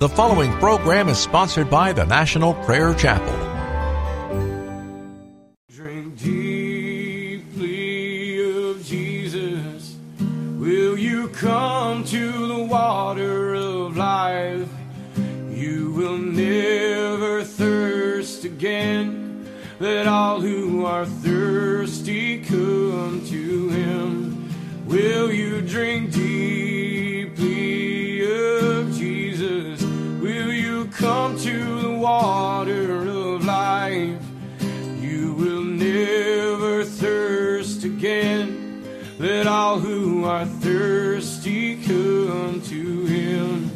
The following program is sponsored by the National Prayer Chapel. Drink deeply of Jesus. Will you come to the water of life? You will never thirst again. Let all who are thirsty come to him. Will you drink deeply water of life? You will never thirst again. Let all who are thirsty come to him.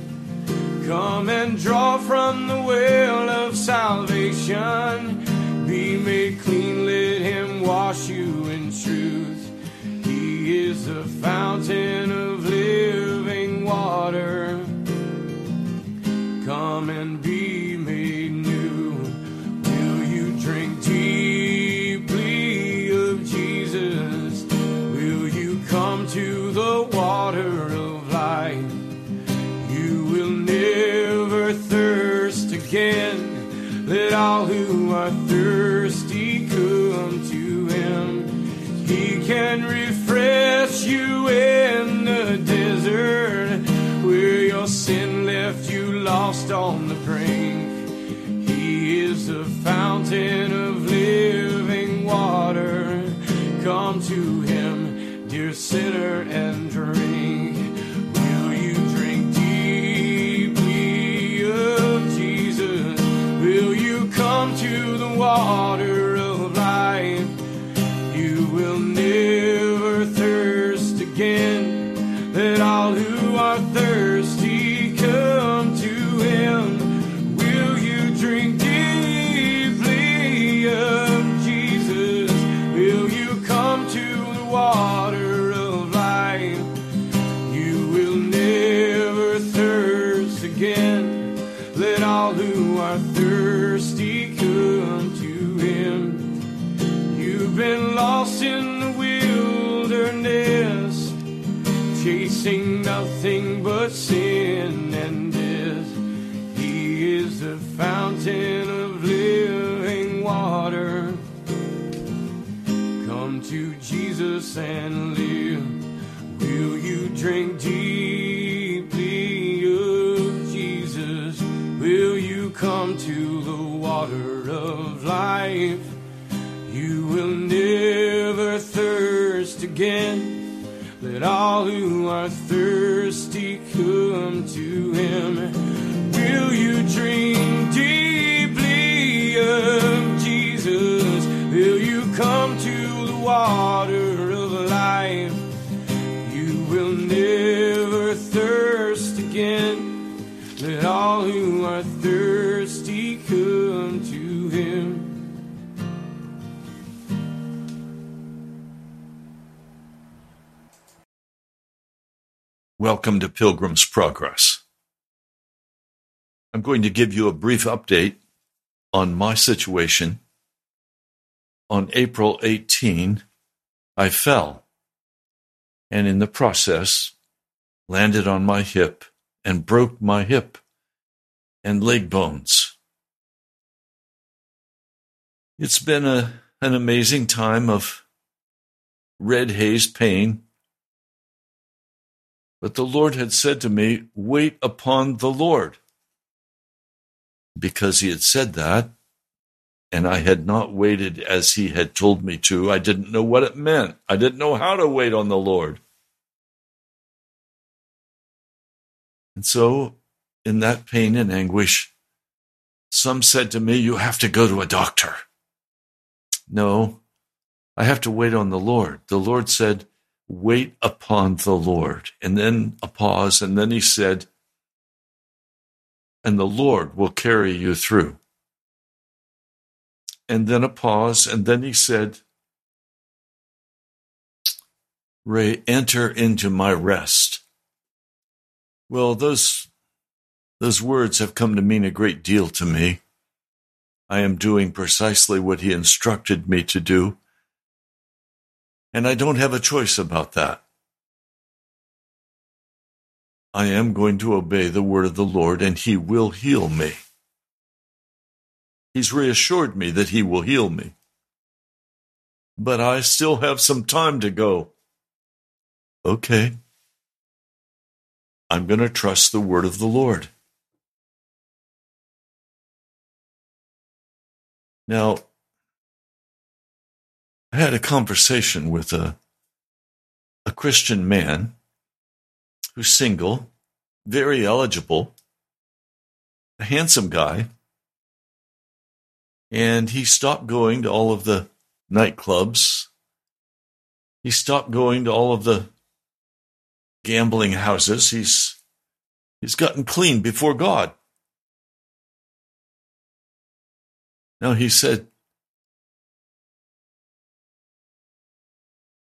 Come and draw from the well of salvation. Be made clean, let him wash you in truth. He is the fountain of living water. Come and be are thirsty come to him. He can refresh you in the desert where your sin left you lost on the brink. He is the fountain of living water. Come to him, dear sinner, and Welcome to Pilgrim's Progress. I'm going to give you a brief update on my situation. On April 18, I fell and in the process landed on my hip and broke my hip and leg bones. It's been a, an amazing time of red haze pain but the Lord had said to me, Wait upon the Lord. Because he had said that, and I had not waited as he had told me to, I didn't know what it meant. I didn't know how to wait on the Lord. And so, in that pain and anguish, some said to me, You have to go to a doctor. No, I have to wait on the Lord. The Lord said, wait upon the Lord. And then a pause, and then he said, and the Lord will carry you through. And then a pause, and then he said, Ray, enter into my rest. Well, those, those words have come to mean a great deal to me. I am doing precisely what he instructed me to do and I don't have a choice about that. I am going to obey the word of the Lord and he will heal me. He's reassured me that he will heal me. But I still have some time to go. Okay. I'm going to trust the word of the Lord. Now, I had a conversation with a, a Christian man who's single, very eligible, a handsome guy, and he stopped going to all of the nightclubs. He stopped going to all of the gambling houses. He's he's gotten clean before God. Now he said,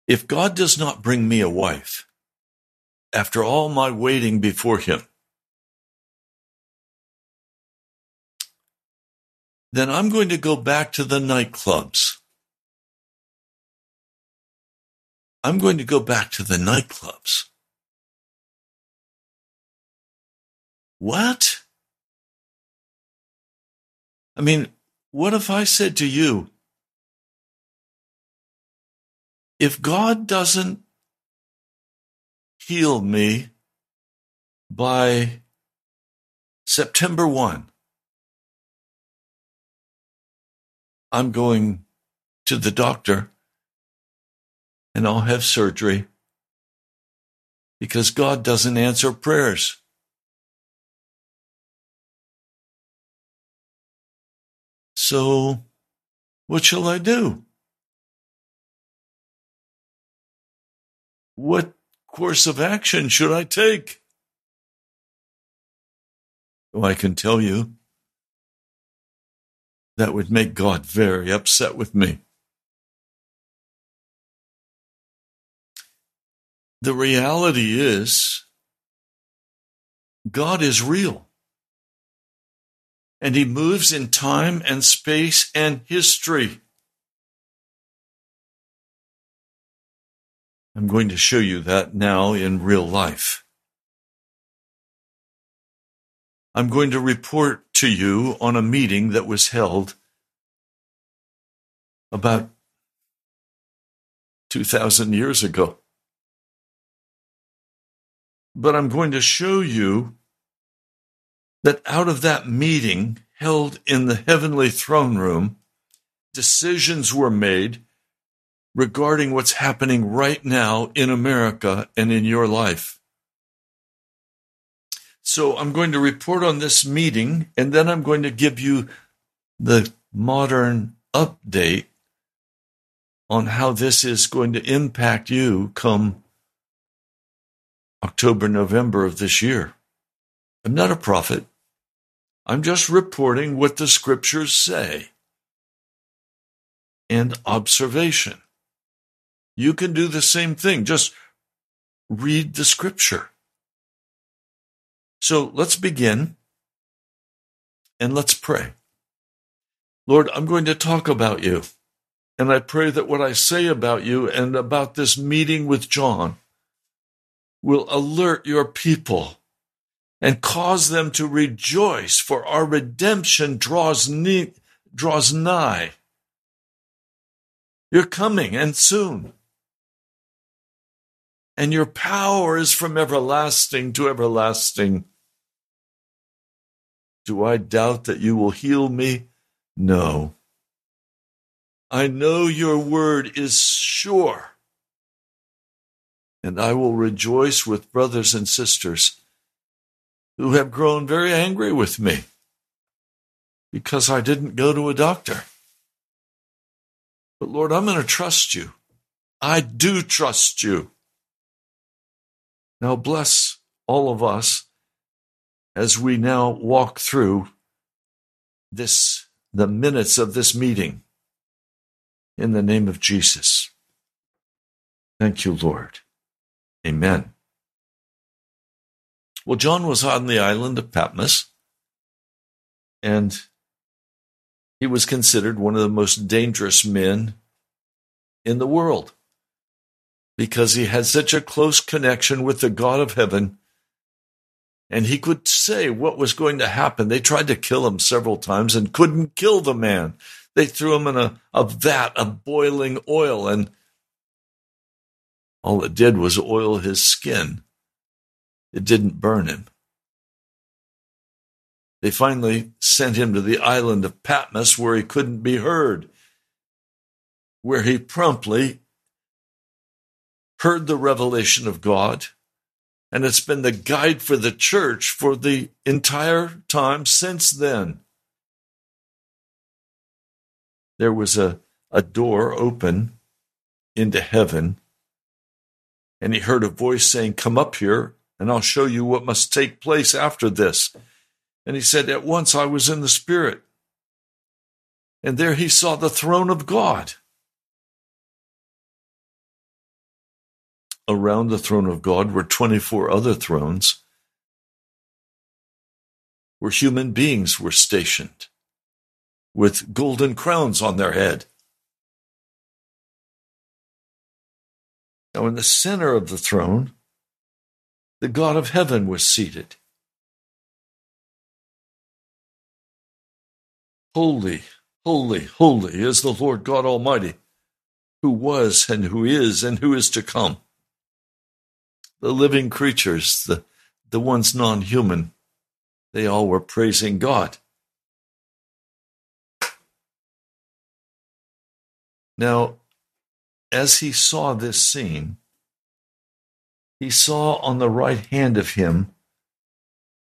If God does not bring me a wife, after all my waiting before him, then I'm going to go back to the nightclubs. I'm going to go back to the nightclubs. What? I mean, what if I said to you, if God doesn't heal me by September 1, I'm going to the doctor and I'll have surgery because God doesn't answer prayers. So, what shall I do? What course of action should I take? Oh, I can tell you that would make God very upset with me. The reality is, God is real. And he moves in time and space and history. I'm going to show you that now in real life. I'm going to report to you on a meeting that was held about 2,000 years ago. But I'm going to show you that out of that meeting held in the heavenly throne room, decisions were made regarding what's happening right now in America and in your life. So I'm going to report on this meeting and then I'm going to give you the modern update on how this is going to impact you come October, November of this year. I'm not a prophet. I'm just reporting what the scriptures say and observation. You can do the same thing. Just read the scripture. So let's begin and let's pray. Lord, I'm going to talk about you. And I pray that what I say about you and about this meeting with John will alert your people and cause them to rejoice, for our redemption draws, ne- draws nigh. You're coming and soon. And your power is from everlasting to everlasting. Do I doubt that you will heal me? No. I know your word is sure. And I will rejoice with brothers and sisters who have grown very angry with me because I didn't go to a doctor. But Lord, I'm going to trust you. I do trust you. Now bless all of us as we now walk through this, the minutes of this meeting in the name of Jesus. Thank you, Lord. Amen. Well, John was on the island of Patmos, and he was considered one of the most dangerous men in the world because he had such a close connection with the God of heaven and he could say what was going to happen. They tried to kill him several times and couldn't kill the man. They threw him in a, a vat of boiling oil, and all it did was oil his skin. It didn't burn him. They finally sent him to the island of Patmos where he couldn't be heard, where he promptly heard the revelation of God and it's been the guide for the church for the entire time since then. There was a, a door open into heaven, and he heard a voice saying, Come up here, and I'll show you what must take place after this. And he said, At once I was in the Spirit. And there he saw the throne of God. Around the throne of God were 24 other thrones where human beings were stationed with golden crowns on their head. Now, in the center of the throne, the God of heaven was seated. Holy, holy, holy is the Lord God Almighty, who was and who is and who is to come the living creatures, the, the ones non human, they all were praising God. Now, as he saw this scene, he saw on the right hand of him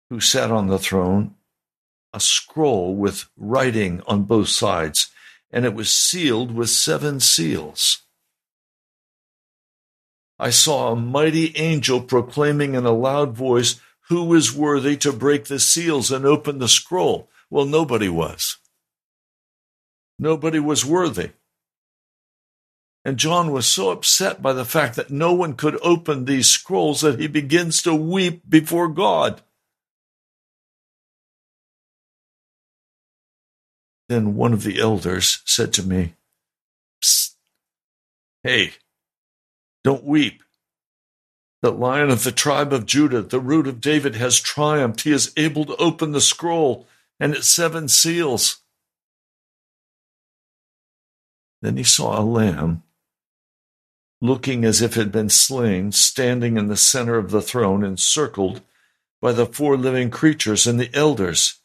who sat on the throne a scroll with writing on both sides, and it was sealed with seven seals. I saw a mighty angel proclaiming in a loud voice, Who is worthy to break the seals and open the scroll? Well, nobody was. Nobody was worthy. And John was so upset by the fact that no one could open these scrolls that he begins to weep before God. Then one of the elders said to me, Psst, Hey, don't weep. The lion of the tribe of Judah, the root of David, has triumphed. He is able to open the scroll and its seven seals. Then he saw a lamb, looking as if it had been slain, standing in the center of the throne, encircled by the four living creatures and the elders.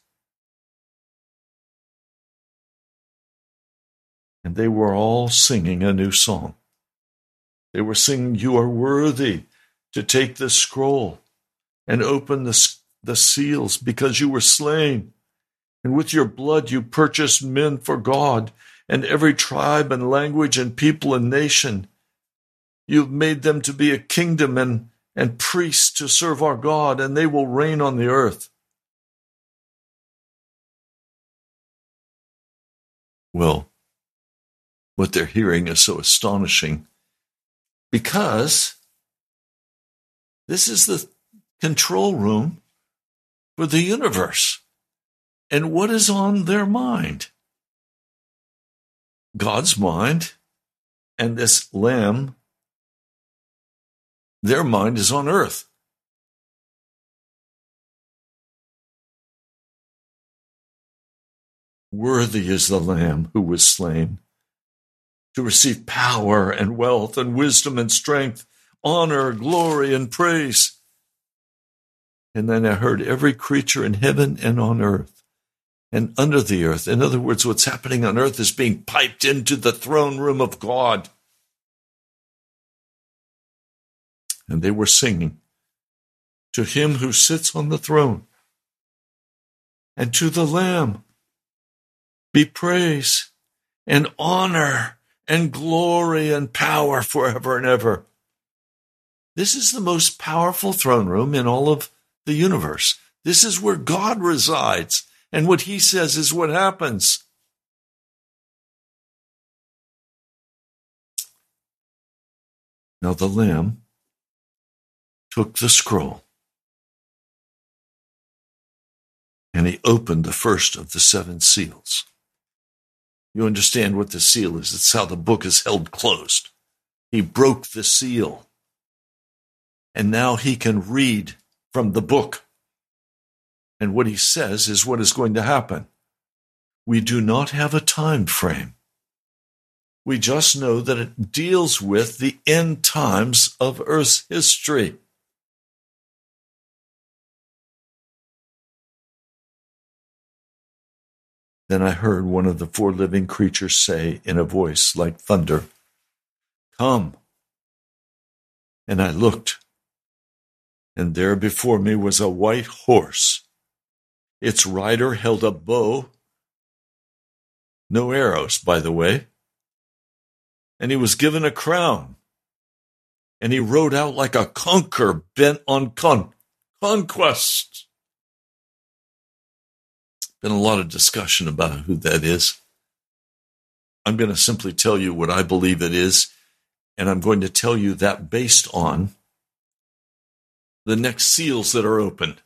And they were all singing a new song. They were singing, You are worthy to take this scroll and open the, the seals because you were slain. And with your blood you purchased men for God and every tribe and language and people and nation. You've made them to be a kingdom and, and priests to serve our God, and they will reign on the earth. Well, what they're hearing is so astonishing because this is the control room for the universe. And what is on their mind? God's mind and this lamb, their mind is on earth. Worthy is the lamb who was slain to receive power and wealth and wisdom and strength, honor, glory, and praise. And then I heard every creature in heaven and on earth and under the earth. In other words, what's happening on earth is being piped into the throne room of God. And they were singing to him who sits on the throne and to the Lamb be praise and honor and glory and power forever and ever. This is the most powerful throne room in all of the universe. This is where God resides, and what he says is what happens. Now the Lamb took the scroll and he opened the first of the seven seals you understand what the seal is. It's how the book is held closed. He broke the seal. And now he can read from the book. And what he says is what is going to happen. We do not have a time frame. We just know that it deals with the end times of Earth's history. Then I heard one of the four living creatures say in a voice like thunder, Come. And I looked, and there before me was a white horse. Its rider held a bow, no arrows, by the way, and he was given a crown, and he rode out like a conqueror bent on con- conquest. Been a lot of discussion about who that is. I'm going to simply tell you what I believe it is, and I'm going to tell you that based on the next seals that are opened.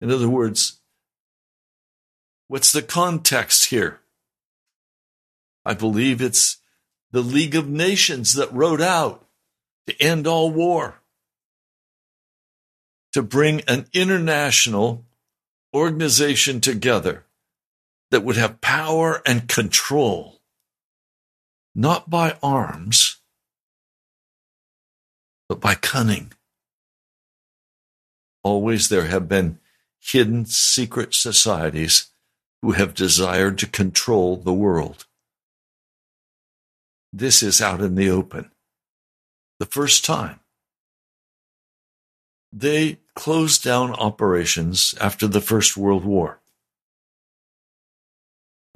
In other words, what's the context here? I believe it's the League of Nations that wrote out to end all war, to bring an international organization together that would have power and control, not by arms, but by cunning. Always there have been hidden secret societies who have desired to control the world. This is out in the open. The first time. They closed down operations after the First World War.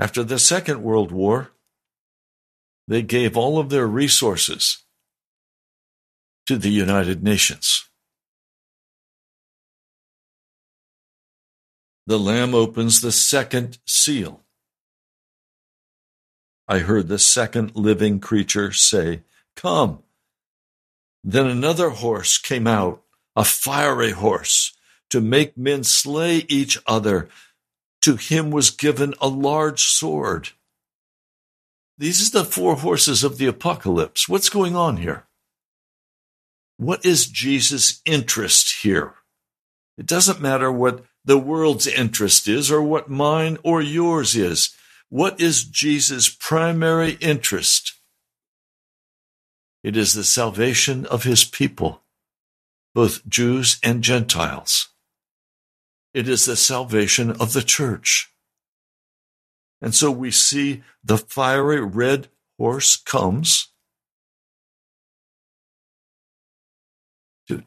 After the Second World War, they gave all of their resources to the United Nations. The Lamb opens the second seal. I heard the second living creature say, Come. Then another horse came out, a fiery horse, to make men slay each other. To him was given a large sword. These are the four horses of the apocalypse. What's going on here? What is Jesus' interest here? It doesn't matter what the world's interest is or what mine or yours is. What is Jesus' primary interest? It is the salvation of his people, both Jews and Gentiles. It is the salvation of the church. And so we see the fiery red horse comes to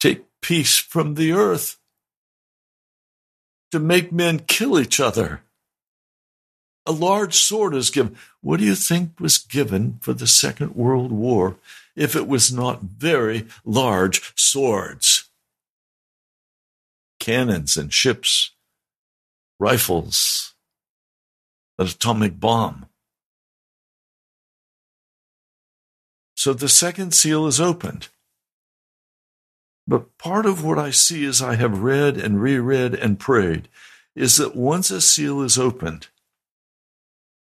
take peace from the earth to make men kill each other. A large sword is given. What do you think was given for the Second World War if it was not very large swords? Cannons and ships, rifles, an atomic bomb. So the second seal is opened. But part of what I see as I have read and reread and prayed is that once a seal is opened,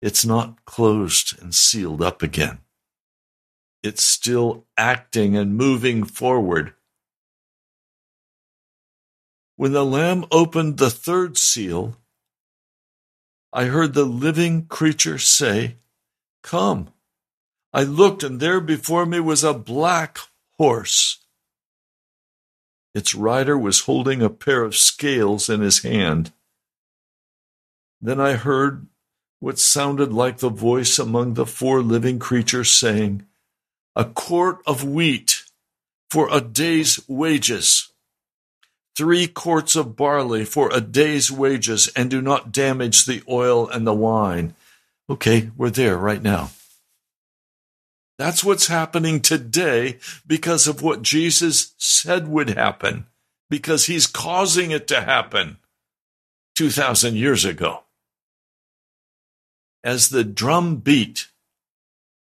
it's not closed and sealed up again. It's still acting and moving forward. When the Lamb opened the third seal, I heard the living creature say, Come. I looked, and there before me was a black horse its rider was holding a pair of scales in his hand. Then I heard what sounded like the voice among the four living creatures saying, A quart of wheat for a day's wages, three quarts of barley for a day's wages, and do not damage the oil and the wine. Okay, we're there right now. That's what's happening today because of what Jesus said would happen, because he's causing it to happen 2,000 years ago. As the drum beat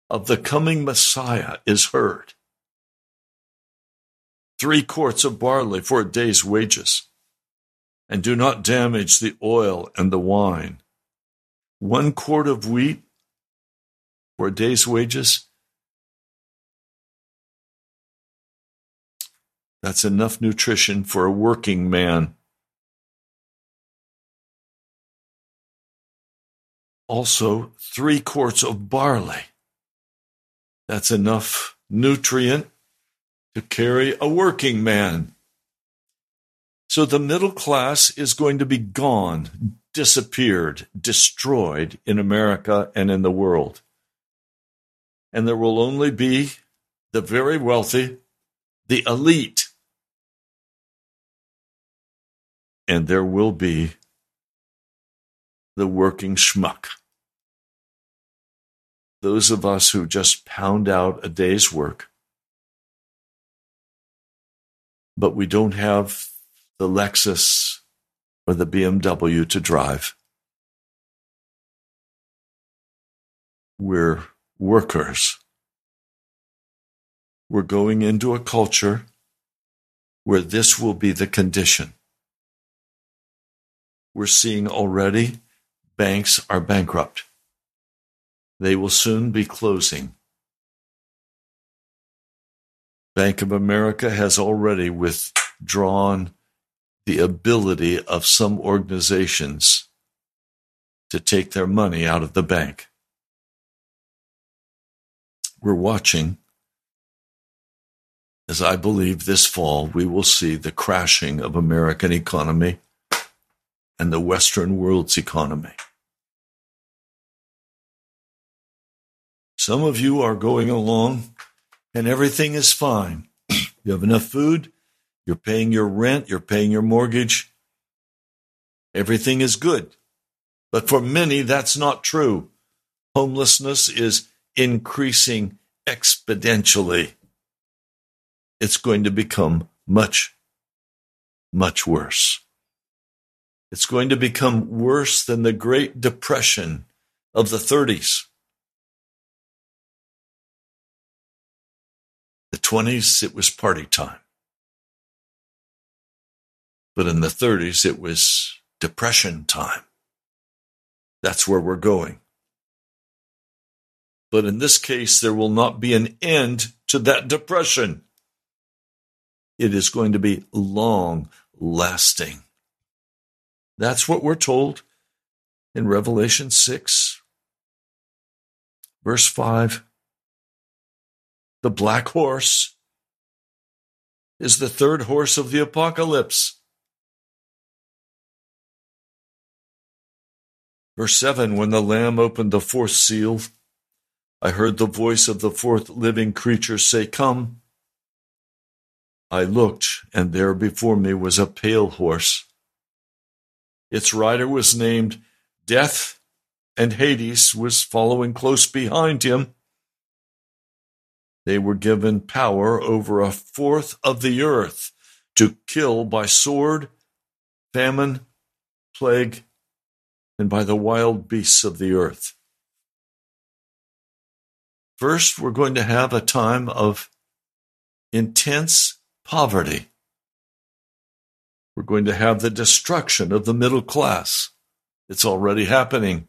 of the coming Messiah is heard, three quarts of barley for a day's wages, and do not damage the oil and the wine. One quart of wheat for a day's wages That's enough nutrition for a working man also three quarts of barley. That's enough nutrient to carry a working man. So the middle class is going to be gone, disappeared, destroyed in America and in the world. And there will only be the very wealthy, the elite. And there will be the working schmuck. Those of us who just pound out a day's work, but we don't have the Lexus or the BMW to drive. We're workers. We're going into a culture where this will be the condition. We're seeing already banks are bankrupt. They will soon be closing. Bank of America has already withdrawn the ability of some organizations to take their money out of the bank. We're watching as I believe this fall we will see the crashing of American economy and the Western world's economy. Some of you are going along and everything is fine. you have enough food, you're paying your rent, you're paying your mortgage. Everything is good. But for many, that's not true. Homelessness is increasing exponentially. It's going to become much, much worse. It's going to become worse than the Great Depression of the 30s. The 20s, it was party time. But in the 30s, it was depression time. That's where we're going. But in this case, there will not be an end to that depression. It is going to be long lasting. That's what we're told in Revelation 6, verse 5. The black horse is the third horse of the apocalypse. Verse 7 When the Lamb opened the fourth seal, I heard the voice of the fourth living creature say, Come. I looked, and there before me was a pale horse. Its rider was named Death, and Hades was following close behind him. They were given power over a fourth of the earth to kill by sword, famine, plague, and by the wild beasts of the earth. First, we're going to have a time of intense poverty. We're going to have the destruction of the middle class. It's already happening.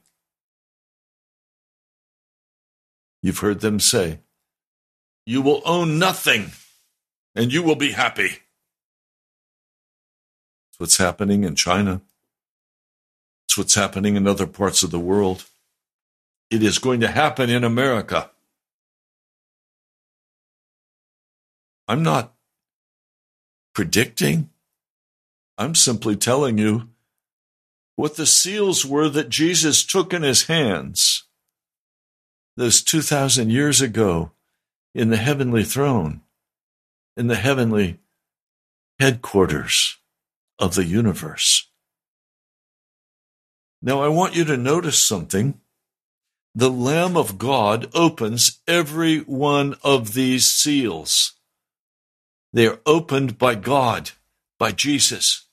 You've heard them say, You will own nothing and you will be happy. That's what's happening in China. It's what's happening in other parts of the world. It is going to happen in America. I'm not predicting. I'm simply telling you what the seals were that Jesus took in his hands those 2,000 years ago in the heavenly throne, in the heavenly headquarters of the universe. Now, I want you to notice something. The Lamb of God opens every one of these seals. They are opened by God, by Jesus.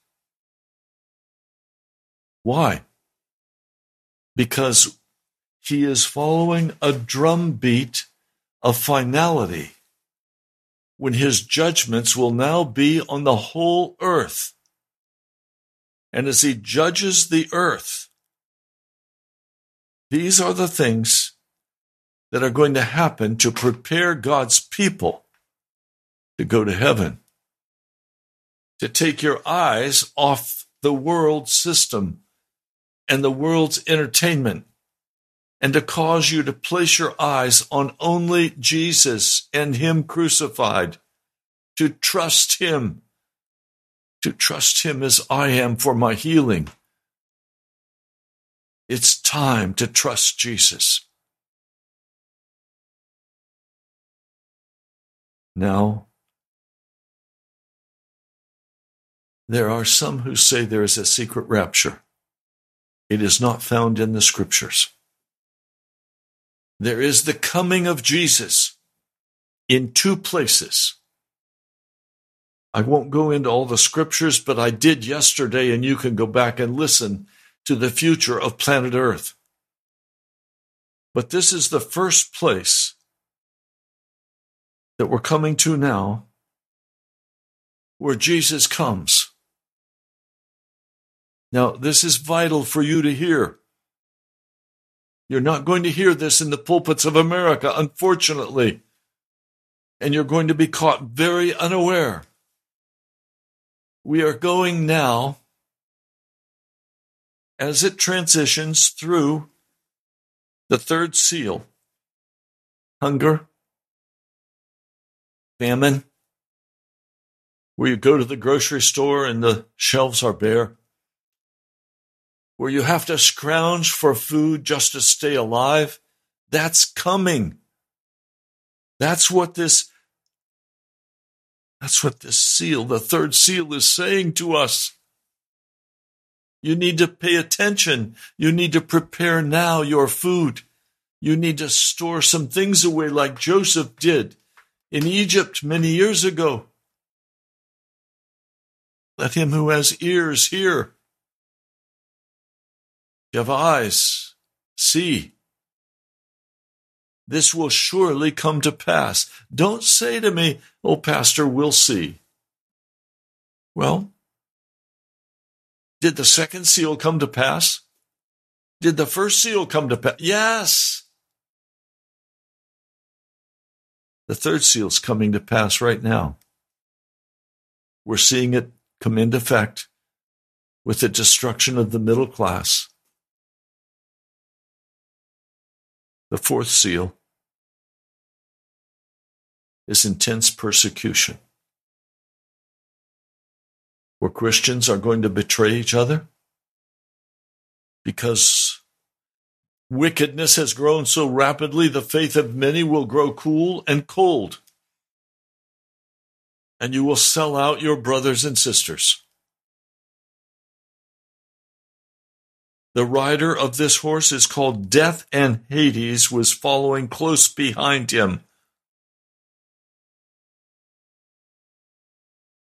Why? Because he is following a drumbeat of finality when his judgments will now be on the whole earth. And as he judges the earth, these are the things that are going to happen to prepare God's people to go to heaven. To take your eyes off the world system and the world's entertainment and to cause you to place your eyes on only Jesus and Him crucified, to trust Him, to trust Him as I am for my healing. It's time to trust Jesus. Now, there are some who say there is a secret rapture. It is not found in the scriptures. There is the coming of Jesus in two places. I won't go into all the scriptures, but I did yesterday, and you can go back and listen to the future of planet Earth. But this is the first place that we're coming to now where Jesus comes. Now, this is vital for you to hear. You're not going to hear this in the pulpits of America, unfortunately. And you're going to be caught very unaware. We are going now, as it transitions through the third seal hunger, famine, where you go to the grocery store and the shelves are bare where you have to scrounge for food just to stay alive, that's coming. That's what this that's what this seal, the third seal is saying to us. You need to pay attention. You need to prepare now your food. You need to store some things away like Joseph did in Egypt many years ago. Let him who has ears hear. You have eyes. See. This will surely come to pass. Don't say to me, Oh, Pastor, we'll see. Well, did the second seal come to pass? Did the first seal come to pass? Yes. The third seal's coming to pass right now. We're seeing it come into effect with the destruction of the middle class. The fourth seal is intense persecution, where Christians are going to betray each other because wickedness has grown so rapidly, the faith of many will grow cool and cold. And you will sell out your brothers and sisters. The rider of this horse is called Death, and Hades was following close behind him.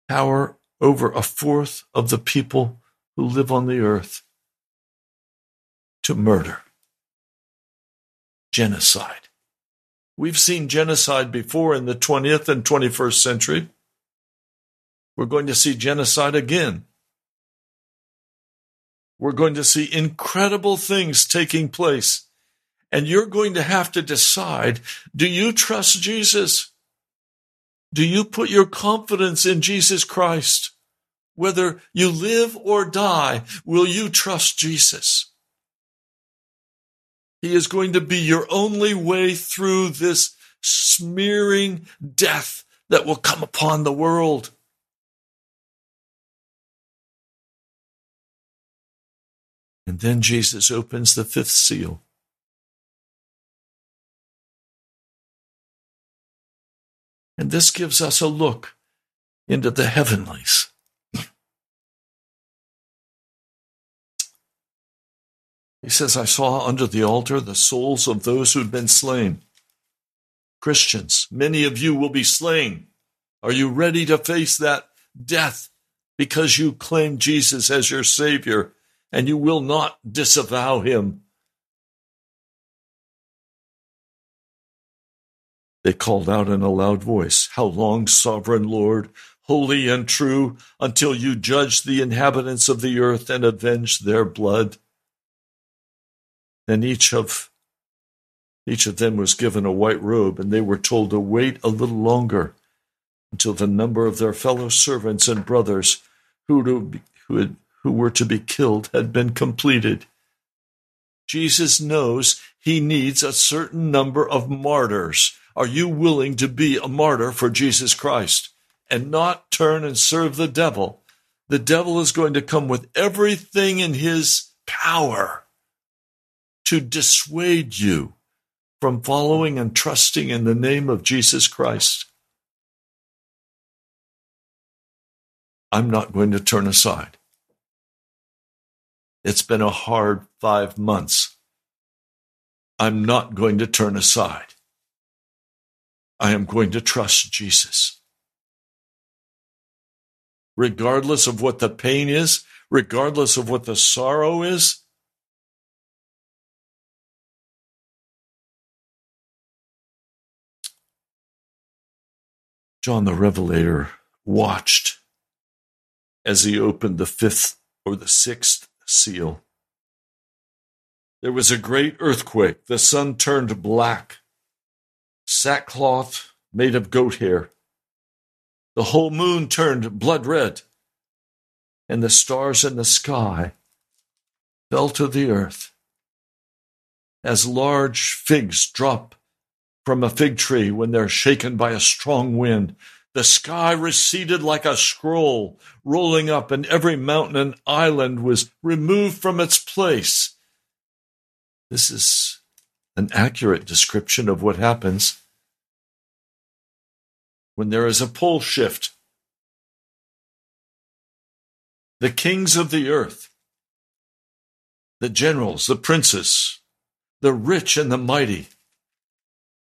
Power over a fourth of the people who live on the earth to murder. Genocide. We've seen genocide before in the 20th and 21st century. We're going to see genocide again we're going to see incredible things taking place. And you're going to have to decide do you trust Jesus? Do you put your confidence in Jesus Christ? Whether you live or die, will you trust Jesus? He is going to be your only way through this smearing death that will come upon the world. And then Jesus opens the fifth seal. And this gives us a look into the heavenlies. He says, I saw under the altar the souls of those who'd been slain. Christians, many of you will be slain. Are you ready to face that death because you claim Jesus as your Savior and you will not disavow him. They called out in a loud voice, How long, sovereign Lord, holy and true, until you judge the inhabitants of the earth and avenge their blood? Then each of each of them was given a white robe, and they were told to wait a little longer until the number of their fellow servants and brothers who, who had who were to be killed had been completed. Jesus knows he needs a certain number of martyrs. Are you willing to be a martyr for Jesus Christ and not turn and serve the devil? The devil is going to come with everything in his power to dissuade you from following and trusting in the name of Jesus Christ. I'm not going to turn aside. It's been a hard five months. I'm not going to turn aside. I am going to trust Jesus. Regardless of what the pain is, regardless of what the sorrow is, John the Revelator watched as he opened the fifth or the sixth seal. There was a great earthquake. The sun turned black. Sackcloth made of goat hair. The whole moon turned blood red. And the stars in the sky fell to the earth as large figs drop from a fig tree when they're shaken by a strong wind. The sky receded like a scroll, rolling up, and every mountain and island was removed from its place. This is an accurate description of what happens when there is a pole shift. The kings of the earth, the generals, the princes, the rich and the mighty,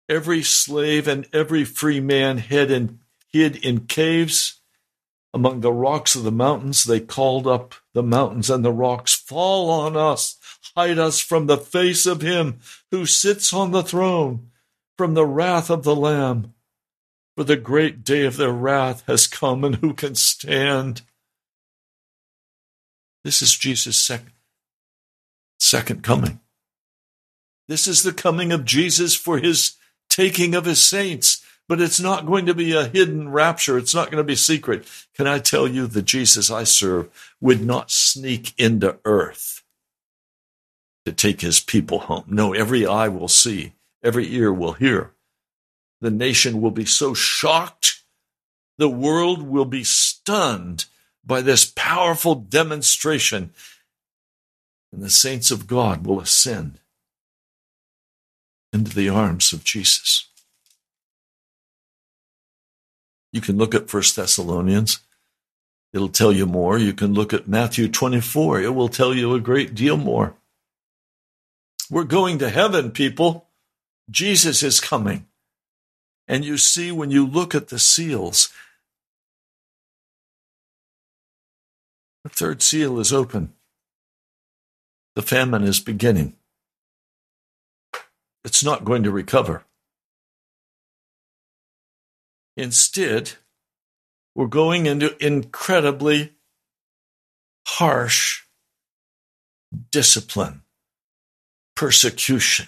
every slave and every free man hid in, hid in caves among the rocks of the mountains. They called up the mountains and the rocks, Fall on us, hide us from the face of him who sits on the throne, from the wrath of the Lamb. For the great day of their wrath has come, and who can stand? This is Jesus' sec- second coming. This is the coming of Jesus for his taking of his saints, but it's not going to be a hidden rapture. It's not going to be secret. Can I tell you the Jesus I serve would not sneak into earth to take his people home? No, every eye will see, every ear will hear. The nation will be so shocked, the world will be stunned by this powerful demonstration, and the saints of God will ascend into the arms of Jesus. You can look at 1 Thessalonians. It'll tell you more. You can look at Matthew 24. It will tell you a great deal more. We're going to heaven, people. Jesus is coming. And you see, when you look at the seals, the third seal is open. The famine is beginning it's not going to recover. Instead, we're going into incredibly harsh discipline, persecution,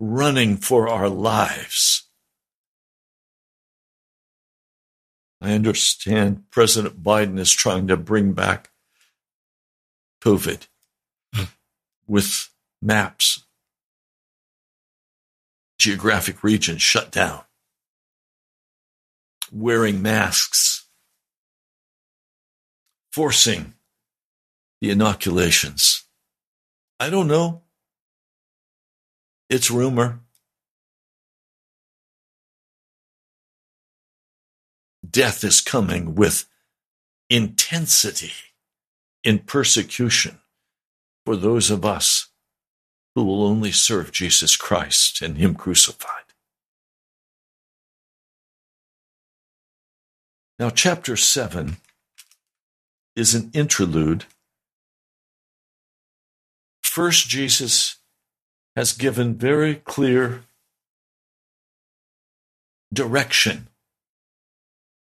running for our lives. I understand President Biden is trying to bring back COVID with maps geographic regions shut down, wearing masks, forcing the inoculations. I don't know. It's rumor. Death is coming with intensity in persecution for those of us who will only serve Jesus Christ and Him crucified. Now, chapter 7 is an interlude. First, Jesus has given very clear direction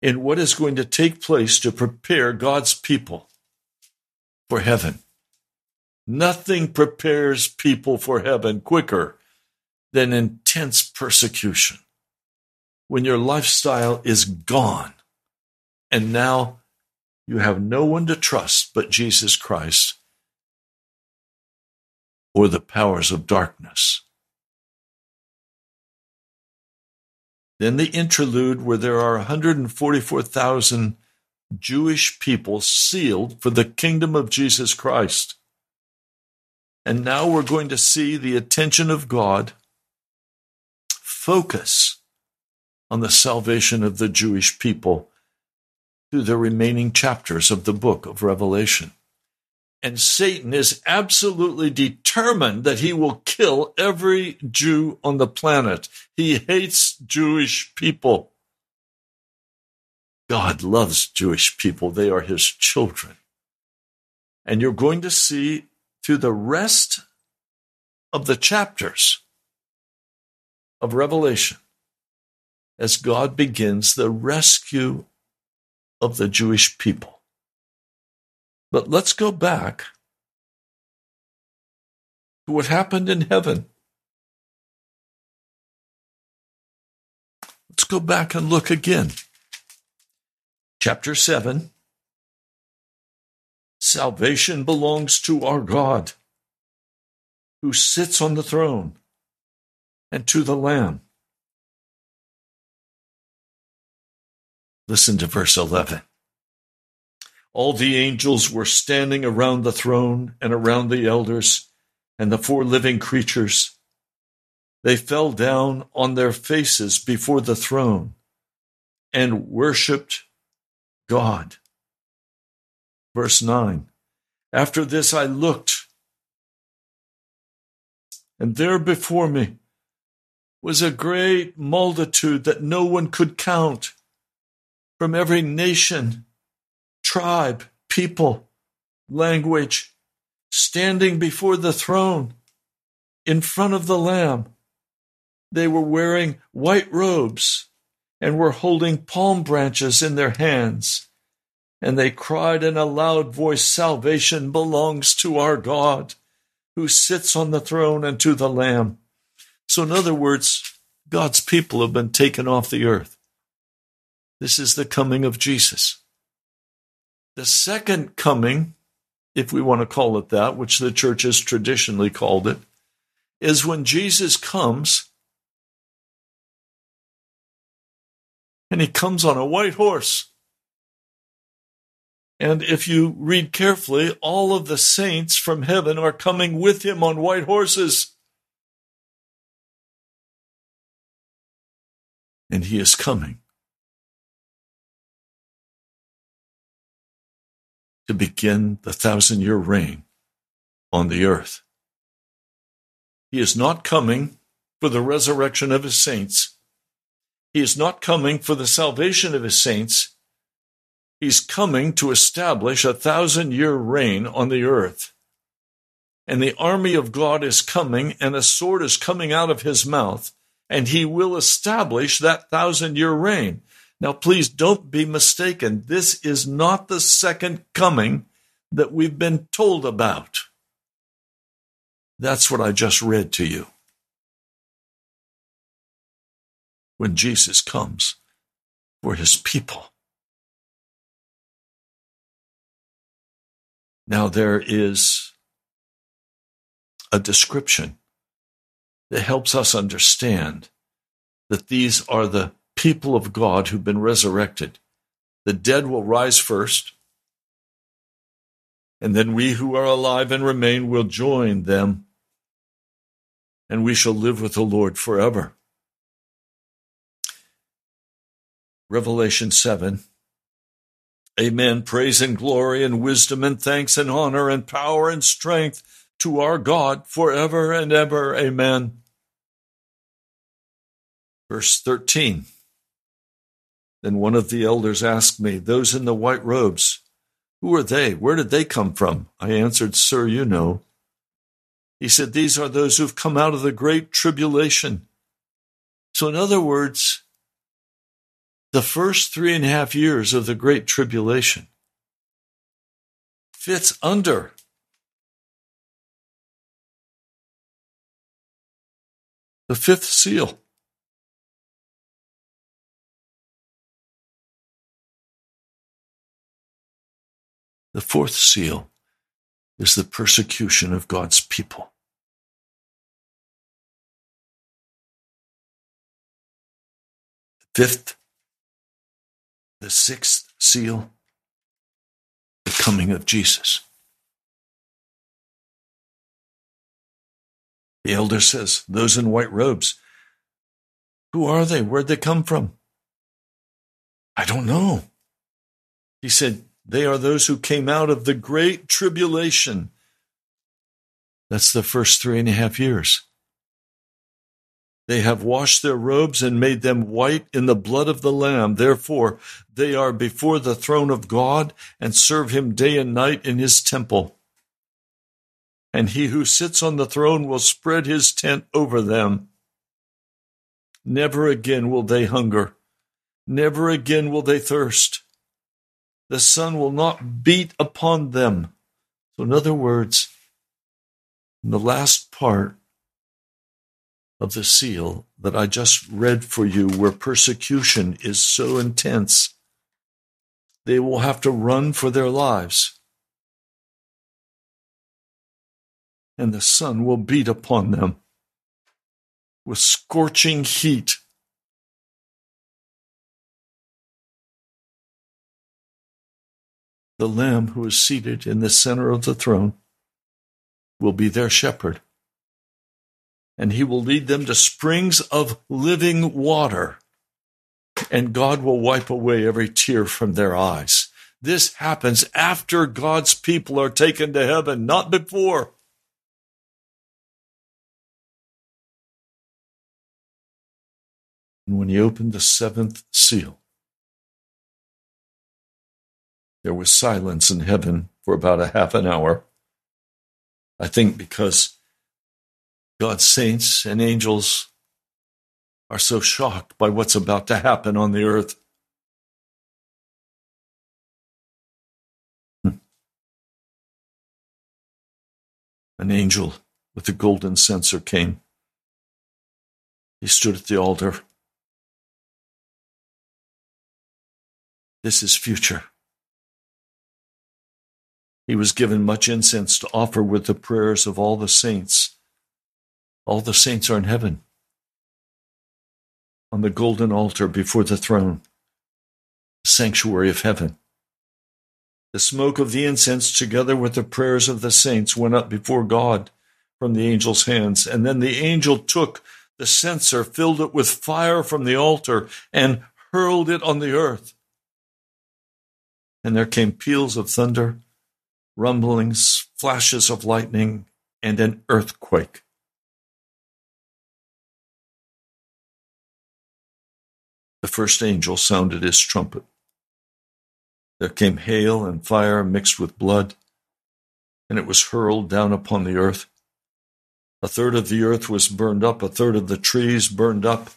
in what is going to take place to prepare God's people for heaven. Nothing prepares people for heaven quicker than intense persecution. When your lifestyle is gone and now you have no one to trust but Jesus Christ. or the powers of darkness. Then the interlude where there are 144,000 Jewish people sealed for the kingdom of Jesus Christ. And now we're going to see the attention of God focus on the salvation of the Jewish people through the remaining chapters of the book of Revelation. And Satan is absolutely determined that he will kill every Jew on the planet. He hates Jewish people. God loves Jewish people. They are his children. And you're going to see through the rest of the chapters of Revelation as God begins the rescue of the Jewish people. But let's go back to what happened in heaven. Let's go back and look again. Chapter 7 Salvation belongs to our God, who sits on the throne, and to the Lamb. Listen to verse 11. All the angels were standing around the throne and around the elders and the four living creatures. They fell down on their faces before the throne and worshiped God. Verse 9 After this I looked, and there before me was a great multitude that no one could count from every nation, tribe, people, language, standing before the throne in front of the Lamb. They were wearing white robes and were holding palm branches in their hands. And they cried in a loud voice, Salvation belongs to our God who sits on the throne and to the Lamb. So, in other words, God's people have been taken off the earth. This is the coming of Jesus. The second coming, if we want to call it that, which the church has traditionally called it, is when Jesus comes and he comes on a white horse. And if you read carefully, all of the saints from heaven are coming with him on white horses. And he is coming to begin the thousand year reign on the earth. He is not coming for the resurrection of his saints. He is not coming for the salvation of his saints. He's coming to establish a thousand year reign on the earth. And the army of God is coming, and a sword is coming out of his mouth, and he will establish that thousand year reign. Now, please don't be mistaken. This is not the second coming that we've been told about. That's what I just read to you. When Jesus comes for his people. Now, there is a description that helps us understand that these are the people of God who've been resurrected. The dead will rise first, and then we who are alive and remain will join them, and we shall live with the Lord forever. Revelation 7. Amen. Praise and glory and wisdom and thanks and honor and power and strength to our God forever and ever. Amen. Verse 13. Then one of the elders asked me, Those in the white robes, who are they? Where did they come from? I answered, Sir, you know. He said, These are those who've come out of the great tribulation. So, in other words, the first three and a half years of the great tribulation fits under the fifth seal. The fourth seal is the persecution of God's people. Fifth, the sixth seal, the coming of Jesus. The elder says, Those in white robes, who are they? Where'd they come from? I don't know. He said, they are those who came out of the great tribulation. That's the first three and a half years. They have washed their robes and made them white in the blood of the Lamb. Therefore, they are before the throne of God and serve him day and night in his temple. And he who sits on the throne will spread his tent over them. Never again will they hunger. Never again will they thirst. The sun will not beat upon them. So, in other words, in the last part of the seal that I just read for you, where persecution is so intense, they will have to run for their lives. And the sun will beat upon them with scorching heat. The Lamb who is seated in the center of the throne will be their shepherd, and he will lead them to springs of living water, and God will wipe away every tear from their eyes. This happens after God's people are taken to heaven, not before. And when he opened the seventh seal, there was silence in heaven for about a half an hour. I think because God's saints and angels are so shocked by what's about to happen on the earth. Hmm. An angel with a golden censer came. He stood at the altar. This is future. He was given much incense to offer with the prayers of all the saints. All the saints are in heaven on the golden altar before the throne, the sanctuary of heaven. The smoke of the incense, together with the prayers of the saints, went up before God from the angel's hands. And then the angel took the censer, filled it with fire from the altar, and hurled it on the earth and there came peals of thunder, rumblings, flashes of lightning, and an earthquake. The first angel sounded his trumpet. There came hail and fire mixed with blood, and it was hurled down upon the earth. A third of the earth was burned up, a third of the trees burned up,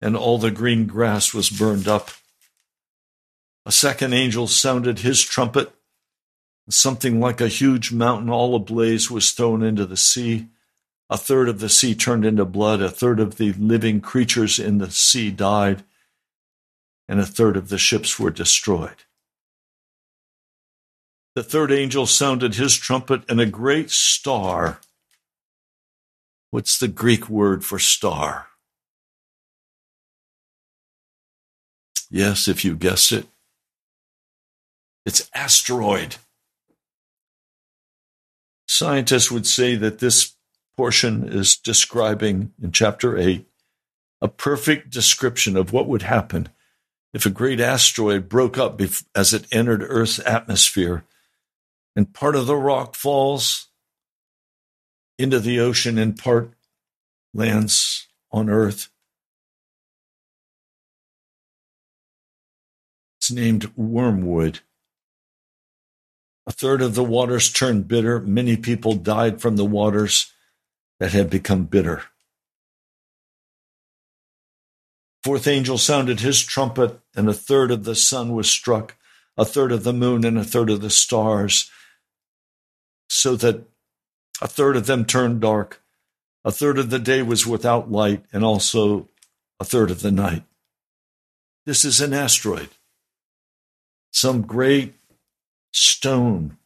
and all the green grass was burned up. A second angel sounded his trumpet. Something like a huge mountain all ablaze was thrown into the sea. A third of the sea turned into blood. A third of the living creatures in the sea died. And a third of the ships were destroyed. The third angel sounded his trumpet, and a great star. What's the Greek word for star? Yes, if you guessed it, it's asteroid. Scientists would say that this portion is describing in chapter 8 a perfect description of what would happen if a great asteroid broke up as it entered Earth's atmosphere and part of the rock falls into the ocean and part lands on Earth. It's named wormwood. A third of the waters turned bitter. Many people died from the waters that had become bitter. Fourth angel sounded his trumpet, and a third of the sun was struck, a third of the moon, and a third of the stars, so that a third of them turned dark. A third of the day was without light, and also a third of the night. This is an asteroid. Some great stone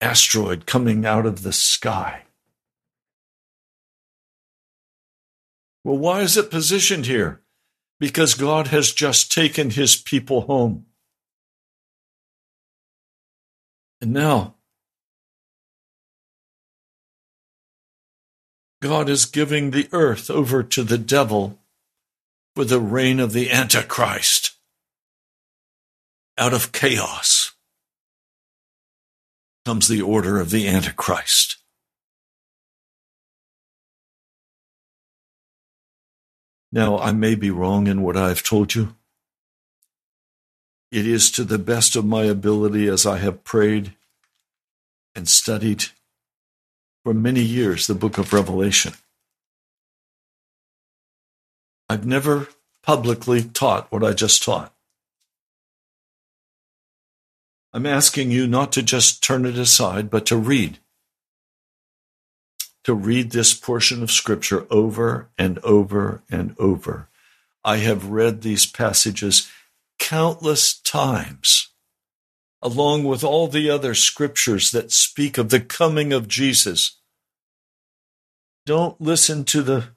asteroid coming out of the sky. Well, why is it positioned here? because God has just taken his people home. And now, God is giving the earth over to the devil for the reign of the Antichrist. Out of chaos comes the order of the Antichrist. Now, I may be wrong in what I've told you. It is to the best of my ability as I have prayed and studied for many years the book of Revelation. I've never publicly taught what I just taught. I'm asking you not to just turn it aside, but to read. To read this portion of Scripture over and over and over. I have read these passages countless times along with all the other scriptures that speak of the coming of Jesus. Don't listen to the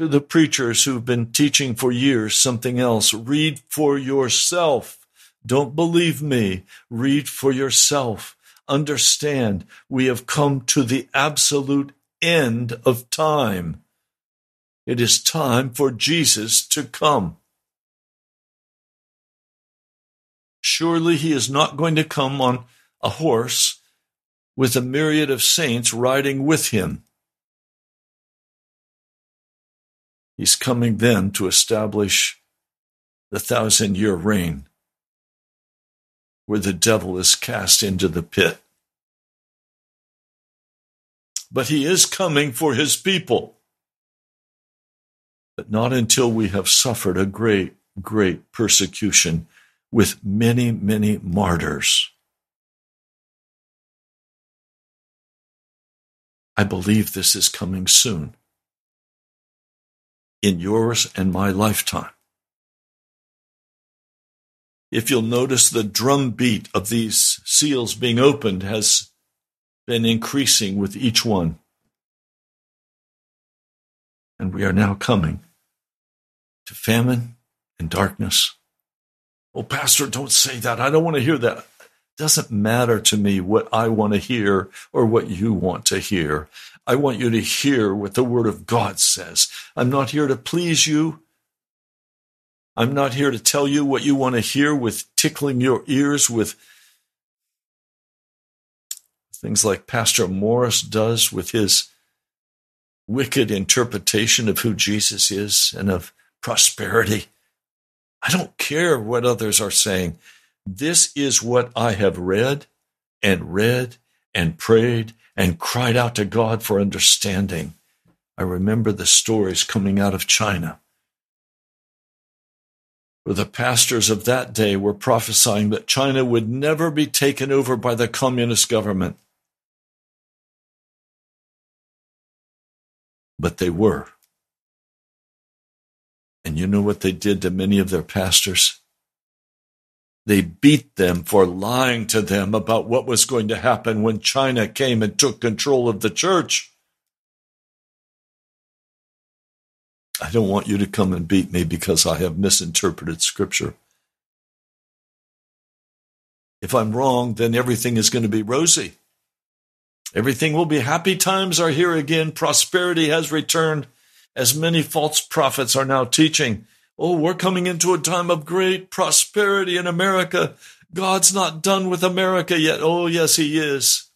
to the preachers who've been teaching for years something else. Read for yourself. Don't believe me. Read for yourself. Understand we have come to the absolute end of time. It is time for Jesus to come. Surely he is not going to come on a horse with a myriad of saints riding with him. He's coming then to establish the thousand year reign where the devil is cast into the pit. But he is coming for his people. But not until we have suffered a great, great persecution with many, many martyrs. I believe this is coming soon in yours and my lifetime. If you'll notice, the drumbeat of these seals being opened has been increasing with each one. And we are now coming to famine and darkness Oh, Pastor, don't say that. I don't want to hear that. It doesn't matter to me what I want to hear or what you want to hear. I want you to hear what the Word of God says. I'm not here to please you. I'm not here to tell you what you want to hear with tickling your ears with things like Pastor Morris does with his wicked interpretation of who Jesus is and of prosperity. I don't care what others are saying. This is what I have read and read and prayed and cried out to God for understanding. I remember the stories coming out of China, the pastors of that day were prophesying that China would never be taken over by the communist government. But they were. And you know what they did to many of their pastors? They beat them for lying to them about what was going to happen when China came and took control of the church. I don't want you to come and beat me because I have misinterpreted scripture. If I'm wrong, then everything is going to be rosy. Everything will be happy times are here again. Prosperity has returned as many false prophets are now teaching. Oh, we're coming into a time of great prosperity in America. God's not done with America yet. Oh, yes, He is.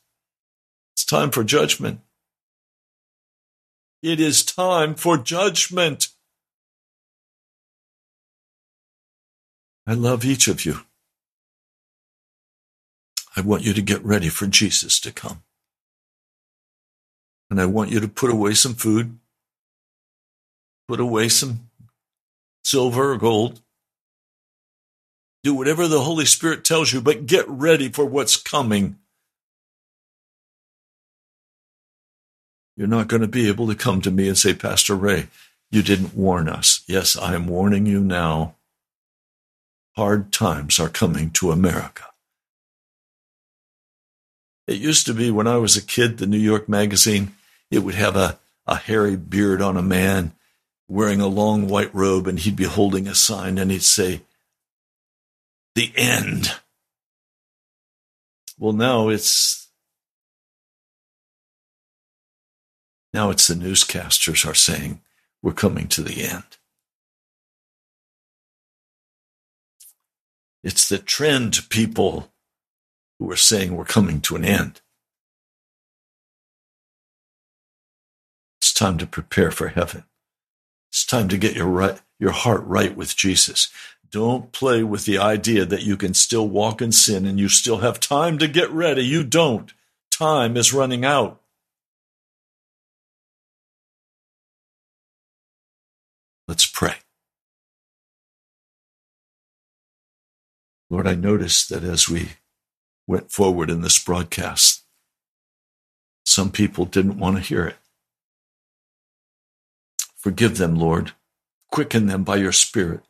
It's time for judgment. It is time for judgment. I love each of you. I want you to get ready for Jesus to come. And I want you to put away some food put away some silver or gold. Do whatever the Holy Spirit tells you, but get ready for what's coming. You're not going to be able to come to me and say, Pastor Ray, you didn't warn us. Yes, I am warning you now. Hard times are coming to America. It used to be when I was a kid, the New York Magazine, it would have a, a hairy beard on a man wearing a long white robe and he'd be holding a sign and he'd say, The end. Well, now it's now it's the newscasters are saying we're coming to the end. It's the trend people who are saying we're coming to an end. It's time to prepare for heaven. It's time to get your right, your heart right with Jesus. Don't play with the idea that you can still walk in sin and you still have time to get ready. You don't. Time is running out. Let's pray. Lord, I noticed that as we went forward in this broadcast, some people didn't want to hear it. Forgive them, Lord. Quicken them by your Spirit.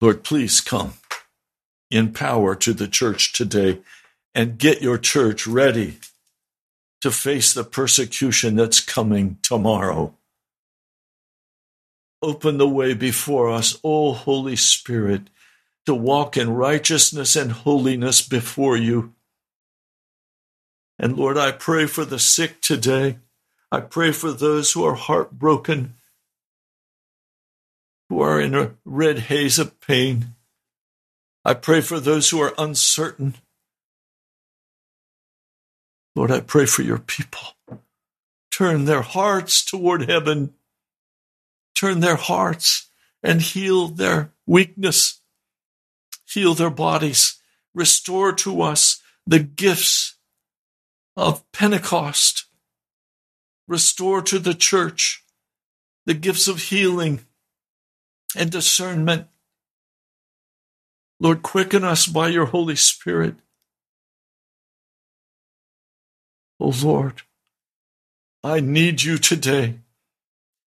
Lord, please come in power to the church today and get your church ready to face the persecution that's coming tomorrow. Open the way before us, O Holy Spirit to walk in righteousness and holiness before you. And Lord, I pray for the sick today. I pray for those who are heartbroken, who are in a red haze of pain. I pray for those who are uncertain. Lord, I pray for your people. Turn their hearts toward heaven. Turn their hearts and heal their weakness heal their bodies, restore to us the gifts of Pentecost, restore to the church the gifts of healing and discernment. Lord, quicken us by your Holy Spirit. Oh Lord, I need you today.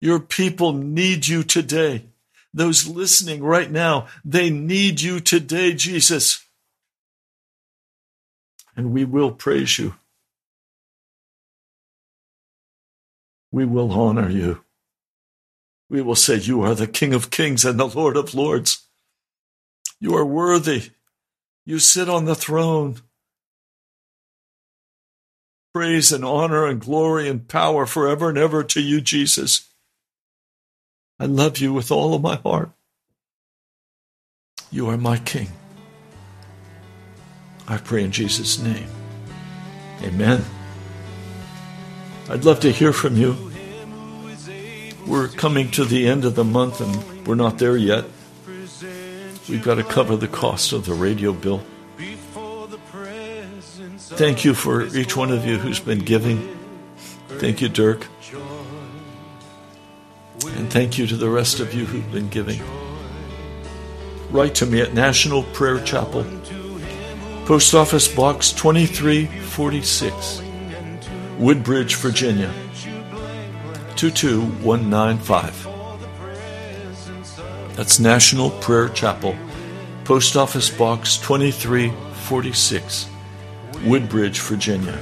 Your people need you today. Those listening right now, they need you today, Jesus. And we will praise you. We will honor you. We will say, You are the King of kings and the Lord of lords. You are worthy. You sit on the throne. Praise and honor and glory and power forever and ever to you, Jesus. I love you with all of my heart. You are my King. I pray in Jesus' name. Amen. I'd love to hear from you. We're coming to the end of the month and we're not there yet. We've got to cover the cost of the radio bill. Thank you for each one of you who's been giving. Thank you, Dirk. And thank you to the rest of you who've been giving. Write to me at National Prayer Chapel, Post Office Box 2346, Woodbridge, Virginia 22195. That's National Prayer Chapel, Post Office Box 2346, Woodbridge, Virginia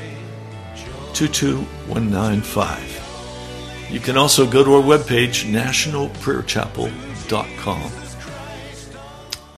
22195. You can also go to our webpage, nationalprayerchapel.com.